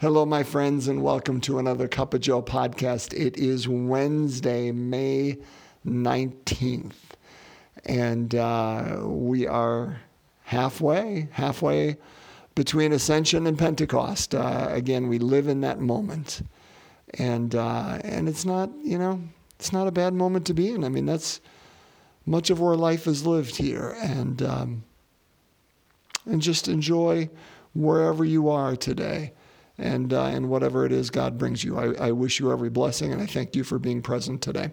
Hello, my friends, and welcome to another Cup of Joe podcast. It is Wednesday, May 19th, and uh, we are halfway, halfway between Ascension and Pentecost. Uh, again, we live in that moment, and uh, and it's not, you know, it's not a bad moment to be in. I mean, that's much of where life is lived here, and um, and just enjoy wherever you are today and uh, and whatever it is God brings you. I, I wish you every blessing, and I thank you for being present today.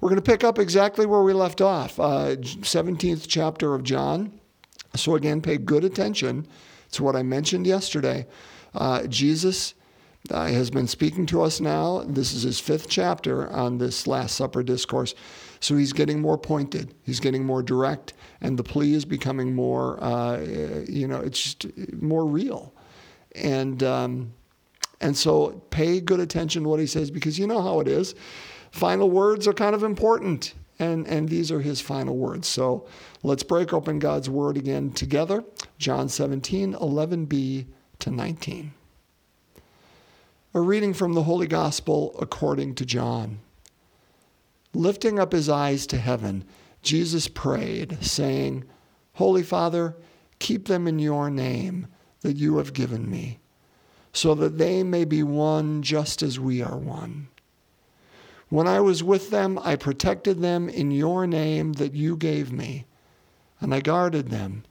We're going to pick up exactly where we left off, uh, 17th chapter of John. So again, pay good attention to what I mentioned yesterday. Uh, Jesus uh, has been speaking to us now. This is his fifth chapter on this Last Supper discourse. So he's getting more pointed, he's getting more direct, and the plea is becoming more, uh, you know, it's just more real and um, and so pay good attention to what he says because you know how it is. Final words are kind of important, and and these are his final words. So let's break open God's word again together. John 17, 11b to 19. A reading from the Holy Gospel according to John. Lifting up his eyes to heaven, Jesus prayed, saying, Holy Father, keep them in your name that you have given me, so that they may be one just as we are one. When I was with them, I protected them in your name that you gave me, and I guarded them,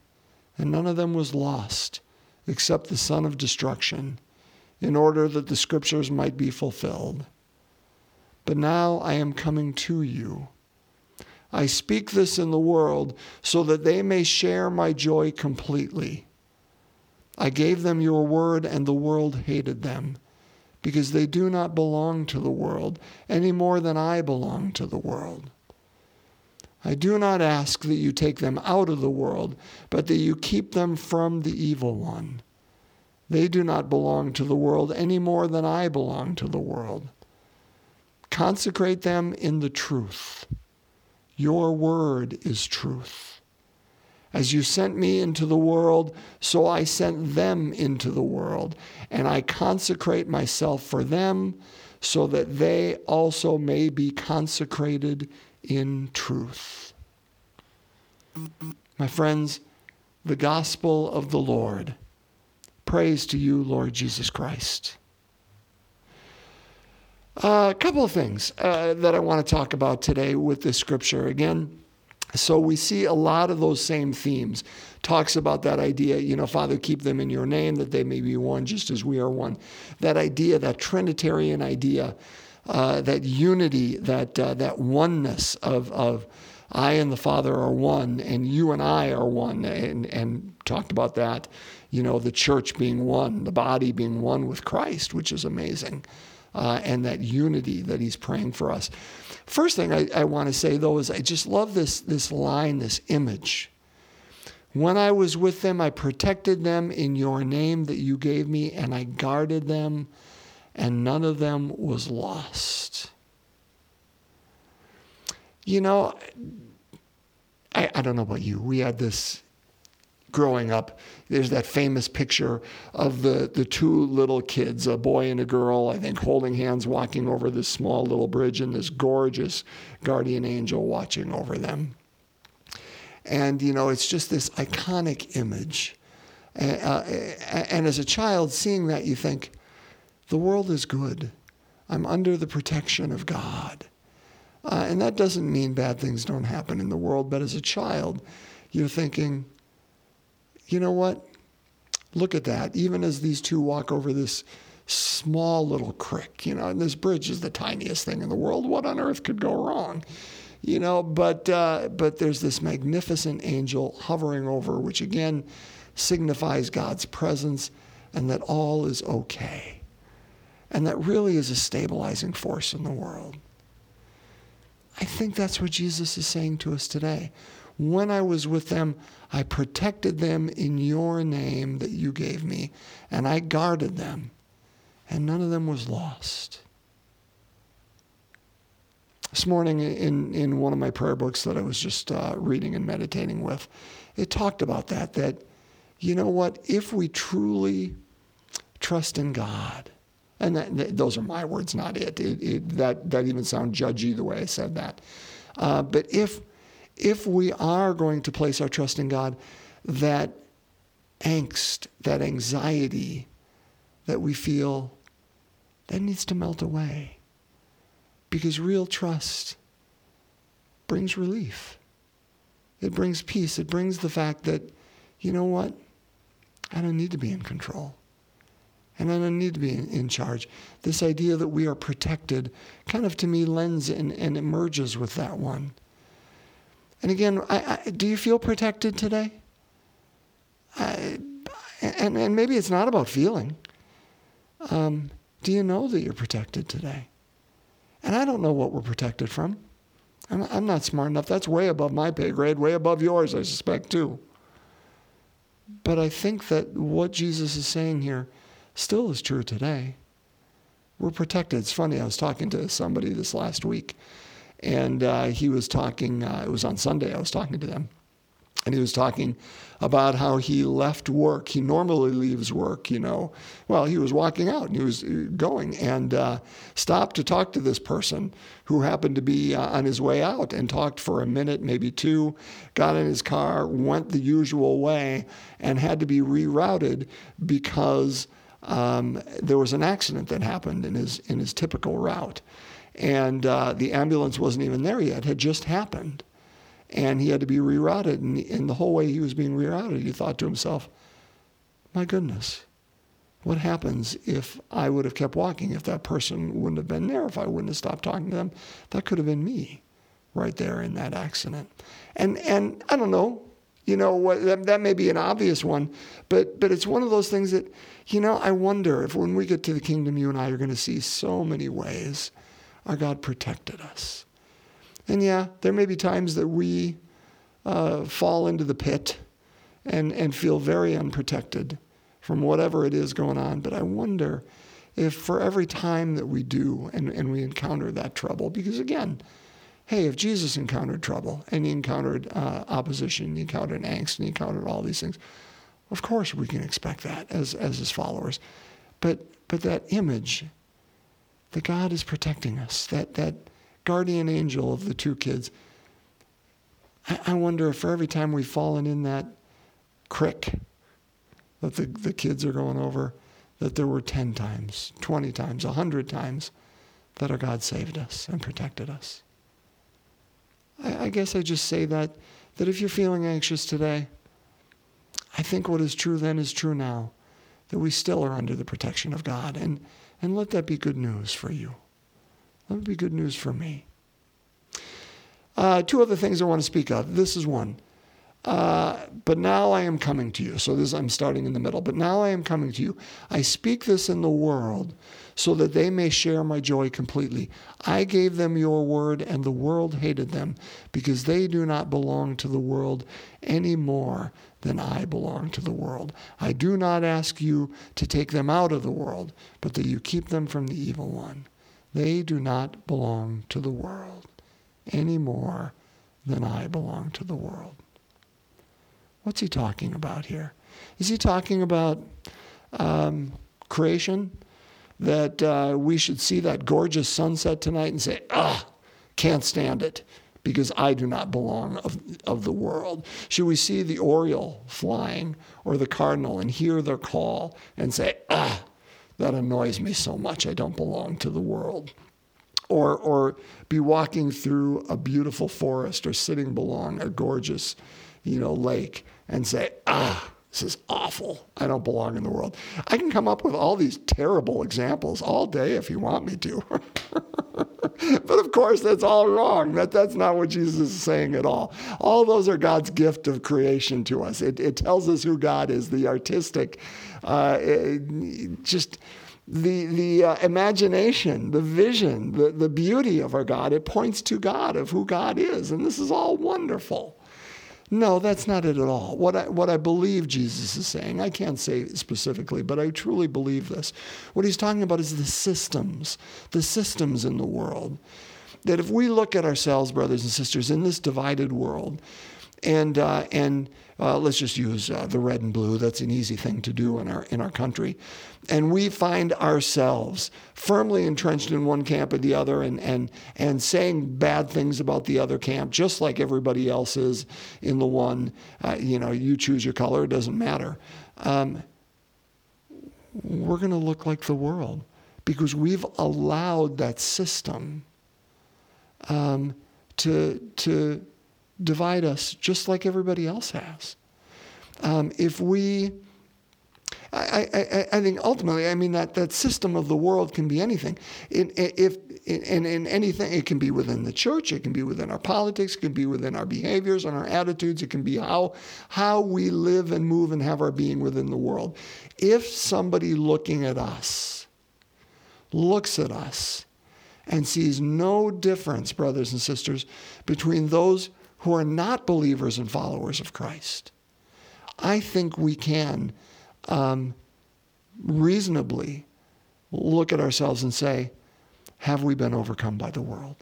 and none of them was lost, except the son of destruction, in order that the scriptures might be fulfilled. But now I am coming to you. I speak this in the world so that they may share my joy completely. I gave them your word, and the world hated them, because they do not belong to the world any more than I belong to the world. I do not ask that you take them out of the world, but that you keep them from the evil one. They do not belong to the world any more than I belong to the world. Consecrate them in the truth. Your word is truth. As you sent me into the world, so I sent them into the world. And I consecrate myself for them, so that they also may be consecrated in truth. My friends, the gospel of the Lord. Praise to you, Lord Jesus Christ. Uh, a couple of things uh, that I want to talk about today with this scripture. Again, so we see a lot of those same themes. Talks about that idea, you know, Father, keep them in your name that they may be one just as we are one. That idea, that Trinitarian idea, uh, that unity, that, uh, that oneness of, of I and the Father are one and you and I are one, and, and talked about that, you know, the church being one, the body being one with Christ, which is amazing uh, and that unity that he's praying for us. First thing I, I want to say though is I just love this, this line, this image. When I was with them, I protected them in your name that you gave me, and I guarded them, and none of them was lost. You know, I, I don't know about you. We had this growing up, there's that famous picture of the, the two little kids, a boy and a girl, I think, holding hands walking over this small little bridge, and this gorgeous guardian angel watching over them. And, you know, it's just this iconic image. Uh, and as a child, seeing that, you think, the world is good. I'm under the protection of God. Uh, and that doesn't mean bad things don't happen in the world, but as a child, you're thinking, you know what? Look at that. Even as these two walk over this small little creek, you know, and this bridge is the tiniest thing in the world. What on earth could go wrong? You know, but uh, but there's this magnificent angel hovering over, which again signifies God's presence and that all is okay. And that really is a stabilizing force in the world. I think that's what Jesus is saying to us today. When I was with them, I protected them in your name that you gave me, and I guarded them, and none of them was lost. This morning, in, in one of my prayer books that I was just uh, reading and meditating with, it talked about that, that, you know what, if we truly trust in God. And that, those are my words, not it. it, it that, that even sound judgy the way I said that. Uh, but if, if we are going to place our trust in God, that angst, that anxiety that we feel, that needs to melt away. Because real trust brings relief. It brings peace. It brings the fact that, you know what? I don't need to be in control. And I don't need to be in, in charge. This idea that we are protected kind of to me lends and, and emerges with that one. And again, I, I, do you feel protected today? I, and, and maybe it's not about feeling. Um, do you know that you're protected today? And I don't know what we're protected from. I'm, I'm not smart enough. That's way above my pay grade, way above yours, I suspect, too. But I think that what Jesus is saying here still is true today. We're protected. It's funny, I was talking to somebody this last week, and uh, he was talking, uh, it was on Sunday, I was talking to them and he was talking about how he left work. He normally leaves work, you know. Well, he was walking out and he was uh, going and uh, stopped to talk to this person who happened to be uh, on his way out and talked for a minute, maybe two, got in his car, went the usual way, and had to be rerouted because um, there was an accident that happened in his, in his typical route. And uh, the ambulance wasn't even there yet, It had just happened and he had to be rerouted. And, and the whole way he was being rerouted, he thought to himself, my goodness, what happens if I would have kept walking, if that person wouldn't have been there, if I wouldn't have stopped talking to them? That could have been me right there in that accident. And, and I don't know, you know, that, that may be an obvious one, but, but it's one of those things that, you know, I wonder if when we get to the kingdom, you and I are going to see so many ways our God protected us and yeah, there may be times that we uh, fall into the pit and, and feel very unprotected from whatever it is going on. But I wonder if for every time that we do and, and we encounter that trouble, because again, hey, if Jesus encountered trouble and he encountered uh, opposition, he encountered angst, and he encountered all these things, of course we can expect that as, as his followers. But, but that image that God is protecting us, that, that guardian angel of the two kids. I, I wonder if for every time we've fallen in that crick that the, the kids are going over, that there were 10 times, 20 times, 100 times that our God saved us and protected us. I, I guess I just say that, that if you're feeling anxious today, I think what is true then is true now, that we still are under the protection of God. And, and let that be good news for you. Let it be good news for me. Uh, two other things I want to speak of. This is one. Uh, but now I am coming to you. So this I'm starting in the middle. But now I am coming to you. I speak this in the world so that they may share my joy completely. I gave them your word, and the world hated them because they do not belong to the world any more than I belong to the world. I do not ask you to take them out of the world, but that you keep them from the evil one. They do not belong to the world any more than I belong to the world. What's he talking about here? Is he talking about um, creation? That uh, we should see that gorgeous sunset tonight and say, ah, can't stand it because I do not belong of, of the world? Should we see the oriole flying or the cardinal and hear their call and say, ah, that annoys me so much. I don't belong to the world. Or, or be walking through a beautiful forest or sitting along a gorgeous, you know, lake and say, ah, this is awful. I don't belong in the world. I can come up with all these terrible examples all day if you want me to. but of course, that's all wrong. That, that's not what Jesus is saying at all. All those are God's gift of creation to us. It, it tells us who God is, the artistic, uh, it, just the, the uh, imagination, the vision, the, the beauty of our God. It points to God, of who God is. And this is all wonderful. No, that's not it at all. What I, what I believe Jesus is saying, I can't say specifically, but I truly believe this. What he's talking about is the systems, the systems in the world. That if we look at ourselves, brothers and sisters, in this divided world, and, uh, and Uh, let's just use uh, the red and blue. That's an easy thing to do in our in our country, and we find ourselves firmly entrenched in one camp or the other, and and and saying bad things about the other camp, just like everybody else is in the one. Uh, you know, you choose your color; it doesn't matter. Um, we're going to look like the world because we've allowed that system um, to to divide us just like everybody else has. Um, if we, I, I, I, think ultimately, I mean that that system of the world can be anything. In, if in, in anything, it can be within the church, it can be within our politics, it can be within our behaviors and our attitudes, it can be how how we live and move and have our being within the world. If somebody looking at us looks at us and sees no difference, brothers and sisters, between those who are not believers and followers of Christ, I think we can um, reasonably look at ourselves and say, have we been overcome by the world?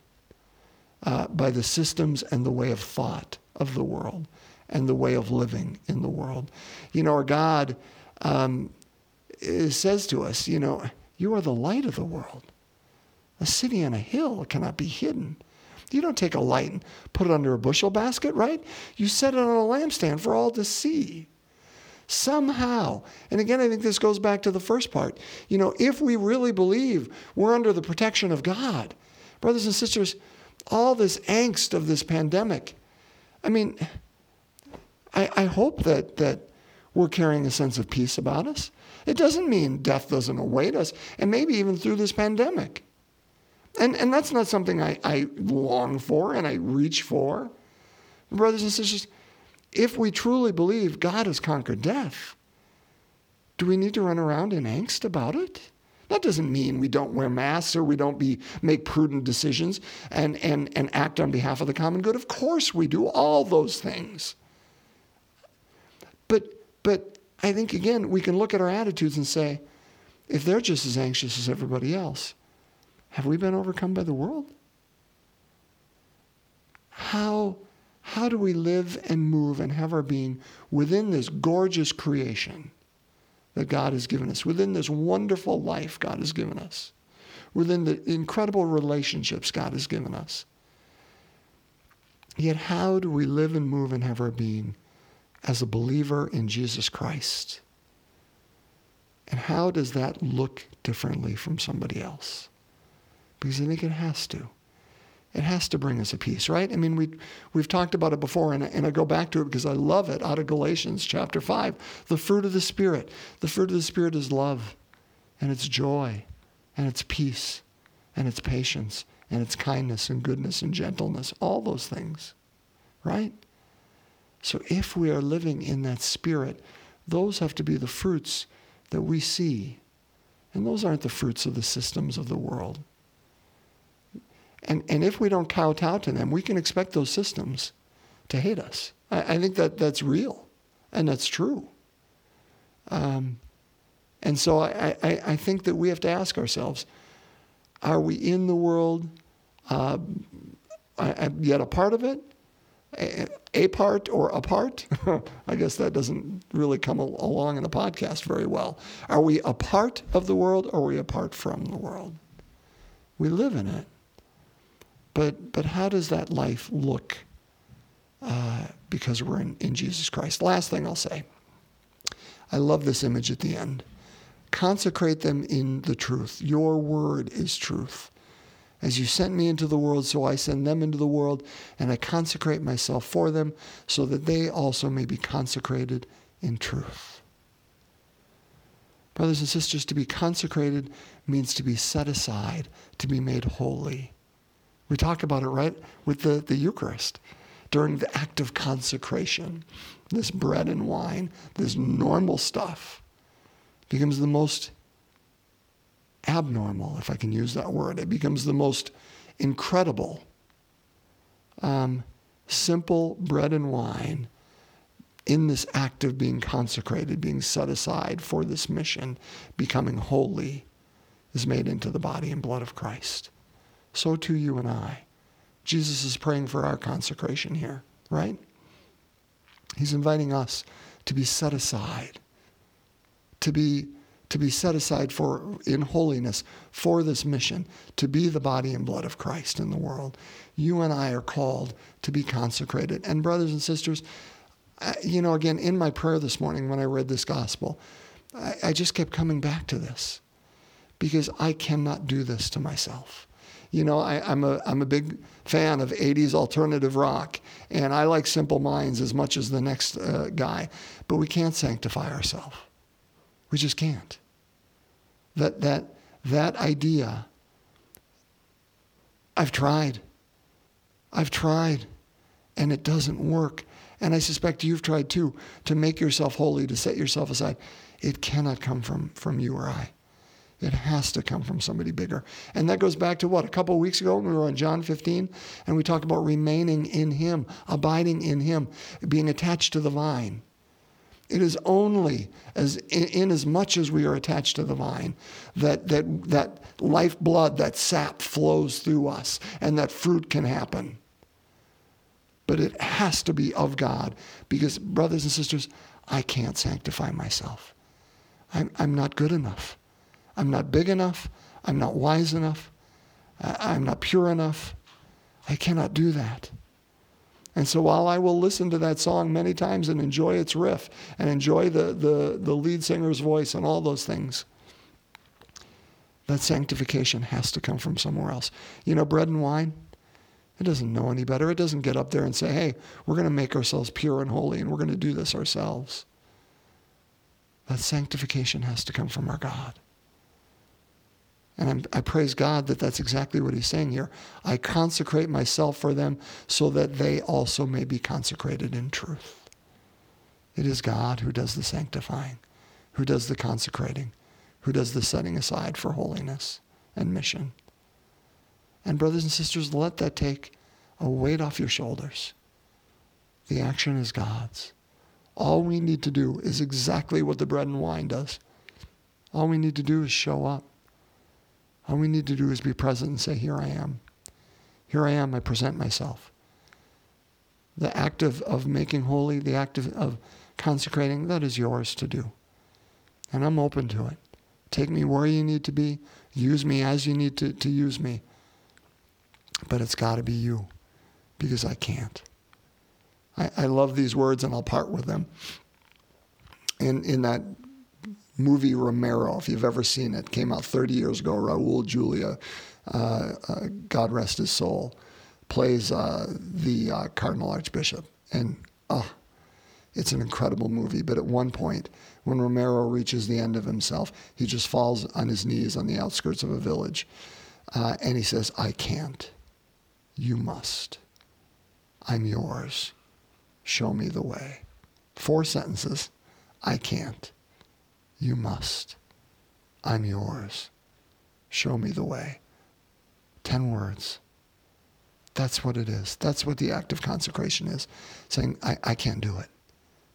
Uh, by the systems and the way of thought of the world and the way of living in the world. You know, our God um, says to us, you know, you are the light of the world. A city on a hill cannot be hidden. You don't take a light and put it under a bushel basket, right? You set it on a lampstand for all to see. Somehow, and again, I think this goes back to the first part. You know, if we really believe we're under the protection of God, brothers and sisters, all this angst of this pandemic, I mean, I, I hope that, that we're carrying a sense of peace about us. It doesn't mean death doesn't await us, and maybe even through this pandemic. And, and that's not something I, I long for and I reach for. Brothers and sisters, if we truly believe God has conquered death, do we need to run around in angst about it? That doesn't mean we don't wear masks or we don't be, make prudent decisions and, and, and act on behalf of the common good. Of course we do all those things. But, but I think, again, we can look at our attitudes and say, if they're just as anxious as everybody else, have we been overcome by the world? How, how do we live and move and have our being within this gorgeous creation that God has given us, within this wonderful life God has given us, within the incredible relationships God has given us? Yet, how do we live and move and have our being as a believer in Jesus Christ? And how does that look differently from somebody else? Because I think it has to. It has to bring us a peace, right? I mean, we, we've talked about it before, and, and I go back to it because I love it out of Galatians chapter 5. The fruit of the Spirit. The fruit of the Spirit is love, and it's joy, and it's peace, and it's patience, and it's kindness, and goodness, and gentleness. All those things, right? So if we are living in that Spirit, those have to be the fruits that we see. And those aren't the fruits of the systems of the world. And, and if we don't kowtow to them, we can expect those systems to hate us. I, I think that that's real and that's true. Um, and so I, I, I, think that we have to ask ourselves are we in the world, uh, yet a part of it? A, a part or a part? I guess that doesn't really come along in the podcast very well. Are we a part of the world or are we apart from the world? We live in it. But, but how does that life look uh, because we're in, in Jesus Christ? Last thing I'll say I love this image at the end. Consecrate them in the truth. Your word is truth. As you sent me into the world, so I send them into the world, and I consecrate myself for them, so that they also may be consecrated in truth. Brothers and sisters, to be consecrated means to be set aside, to be made holy. We talk about it, right, with the, the Eucharist during the act of consecration. This bread and wine, this normal stuff, becomes the most abnormal, if I can use that word. It becomes the most incredible, um, simple bread and wine in this act of being consecrated, being set aside for this mission, becoming holy, is made into the body and blood of Christ so too you and I. Jesus is praying for our consecration here, right? He's inviting us to be set aside, to be to be set aside for in holiness for this mission, to be the body and blood of Christ in the world. You and I are called to be consecrated. And brothers and sisters, you know, again, in my prayer this morning when I read this gospel, I, I just kept coming back to this because I cannot do this to myself. You know, I, am a, I'm a big fan of 80s alternative rock, and I like Simple Minds as much as the next uh, guy, but we can't sanctify ourselves. We just can't. That, that, that idea, I've tried. I've tried, and it doesn't work. And I suspect you've tried too to make yourself holy, to set yourself aside. It cannot come from, from you or I. It has to come from somebody bigger. And that goes back to what? A couple of weeks ago when we were on John 15 and we talked about remaining in Him, abiding in Him, being attached to the vine. It is only as in, in, as much as we are attached to the vine that that that lifeblood, that sap flows through us, and that fruit can happen. But it has to be of God, because brothers and sisters, I can't sanctify myself. I'm, I'm not good enough. I'm not big enough. I'm not wise enough. I'm not pure enough. I cannot do that. And so while I will listen to that song many times and enjoy its riff and enjoy the, the, the lead singer's voice and all those things, that sanctification has to come from somewhere else. You know, bread and wine, it doesn't know any better. It doesn't get up there and say, hey, we're going to make ourselves pure and holy and we're going to do this ourselves. That sanctification has to come from our God. And I'm, i praise God that that's exactly what he's saying here. I consecrate myself for them so that they also may be consecrated in truth. It is God who does the sanctifying, who does the consecrating, who does the setting aside for holiness and mission. And, brothers and sisters, let that take a weight off your shoulders. The action is God's. All we need to do is exactly what the bread and wine does. All we need to do is show up. All we need to do is be present and say, Here I am. Here I am. I present myself. The act of, of making holy, the act of, of consecrating, that is yours to do. And I'm open to it. Take me where you need to be. Use me as you need to, to use me. But it's got to be you because I can't. I, I love these words and I'll part with them. In, in that movie Romero, if you've ever seen it, came out 30 years ago. Raul Julia, uh, uh, God rest his soul, plays uh, the uh, Cardinal Archbishop. And oh, it's an incredible movie. But at one point, when Romero reaches the end of himself, he just falls on his knees on the outskirts of a village. Uh, and he says, I can't. You must. I'm yours. Show me the way. Four sentences. I can't. You must. I'm yours. Show me the way. Ten words. That's what it is. That's what the act of consecration is. Saying, I, I can't do it.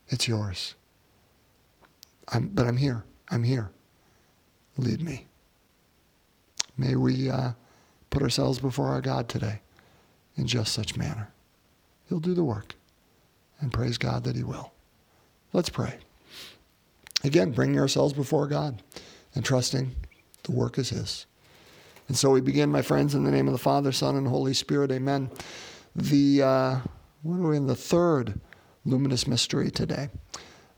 It's yours. I'm, but I'm here. I'm here. Lead me. May we uh, put ourselves before our God today in just such manner. He'll do the work. And praise God that He will. Let's pray. Again, bringing ourselves before God and trusting the work is His. And so we begin, my friends, in the name of the Father, Son, and Holy Spirit. Amen. The uh, what are we in the third luminous mystery today?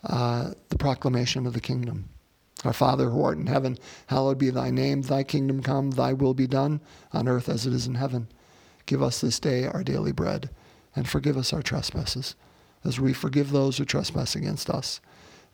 Uh, the proclamation of the kingdom. Our Father who art in heaven, hallowed be thy name. Thy kingdom come, thy will be done on earth as it is in heaven. Give us this day our daily bread, and forgive us our trespasses, as we forgive those who trespass against us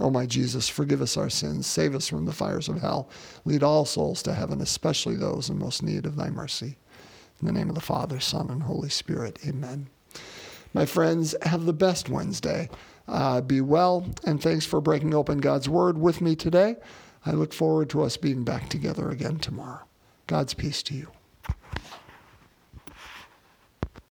O my Jesus, forgive us our sins, save us from the fires of hell, lead all souls to heaven, especially those in most need of thy mercy. In the name of the Father, Son, and Holy Spirit, amen. My friends, have the best Wednesday. Uh, be well, and thanks for breaking open God's Word with me today. I look forward to us being back together again tomorrow. God's peace to you.